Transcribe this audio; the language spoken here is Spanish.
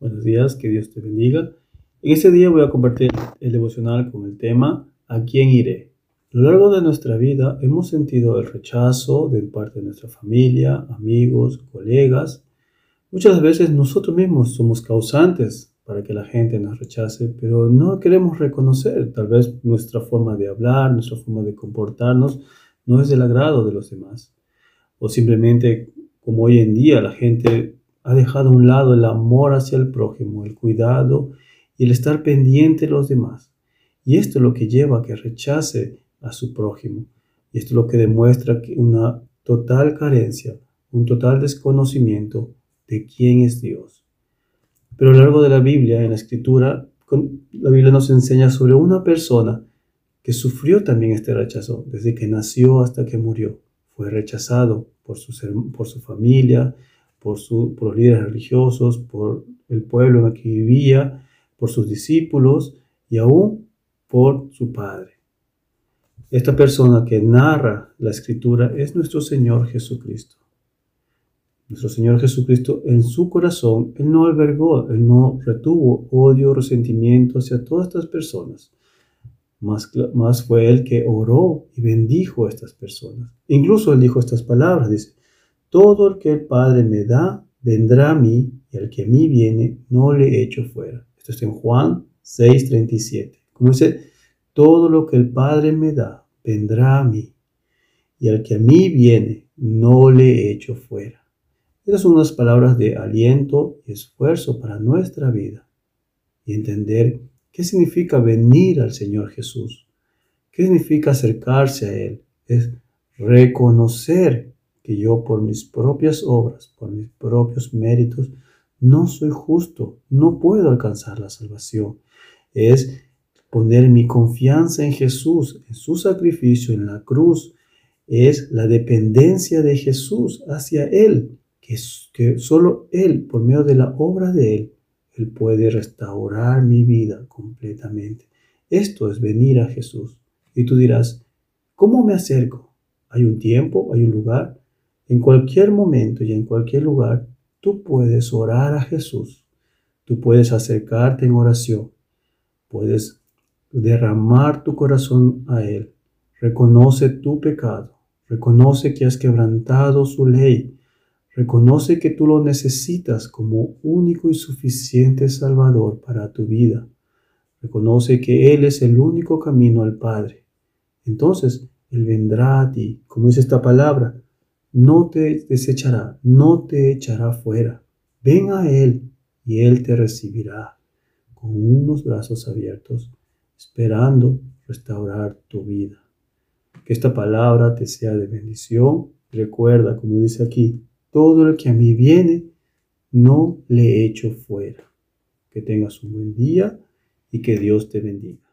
Buenos días, que Dios te bendiga. En este día voy a compartir el devocional con el tema ¿A quién iré? A lo largo de nuestra vida hemos sentido el rechazo de parte de nuestra familia, amigos, colegas. Muchas veces nosotros mismos somos causantes para que la gente nos rechace, pero no queremos reconocer tal vez nuestra forma de hablar, nuestra forma de comportarnos no es del agrado de los demás. O simplemente como hoy en día la gente ha dejado a un lado el amor hacia el prójimo, el cuidado y el estar pendiente de los demás. Y esto es lo que lleva a que rechace a su prójimo. Y esto es lo que demuestra una total carencia, un total desconocimiento de quién es Dios. Pero a lo largo de la Biblia, en la Escritura, la Biblia nos enseña sobre una persona que sufrió también este rechazo desde que nació hasta que murió. Fue rechazado por su, por su familia, por, su, por los líderes religiosos, por el pueblo en el que vivía, por sus discípulos y aún por su Padre. Esta persona que narra la escritura es nuestro Señor Jesucristo. Nuestro Señor Jesucristo en su corazón, Él no albergó, Él no retuvo odio, resentimiento hacia todas estas personas. Más, más fue Él que oró y bendijo a estas personas. Incluso Él dijo estas palabras, dice, todo el que el Padre me da, vendrá a mí, y el que a mí viene, no le echo fuera. Esto está en Juan 6:37. Como dice, todo lo que el Padre me da, vendrá a mí, y al que a mí viene, no le echo fuera. Estas son unas palabras de aliento y esfuerzo para nuestra vida y entender qué significa venir al Señor Jesús, qué significa acercarse a Él, es reconocer que yo por mis propias obras, por mis propios méritos, no soy justo, no puedo alcanzar la salvación. Es poner mi confianza en Jesús, en su sacrificio en la cruz. Es la dependencia de Jesús hacia Él, que, que solo Él, por medio de la obra de Él, Él puede restaurar mi vida completamente. Esto es venir a Jesús. Y tú dirás, ¿cómo me acerco? ¿Hay un tiempo? ¿Hay un lugar? En cualquier momento y en cualquier lugar, tú puedes orar a Jesús. Tú puedes acercarte en oración. Puedes derramar tu corazón a Él. Reconoce tu pecado. Reconoce que has quebrantado su ley. Reconoce que tú lo necesitas como único y suficiente Salvador para tu vida. Reconoce que Él es el único camino al Padre. Entonces, Él vendrá a ti, como dice esta palabra, no te desechará, no te echará fuera. Ven a Él y Él te recibirá con unos brazos abiertos, esperando restaurar tu vida. Que esta palabra te sea de bendición. Recuerda, como dice aquí, todo el que a mí viene, no le echo fuera. Que tengas un buen día y que Dios te bendiga.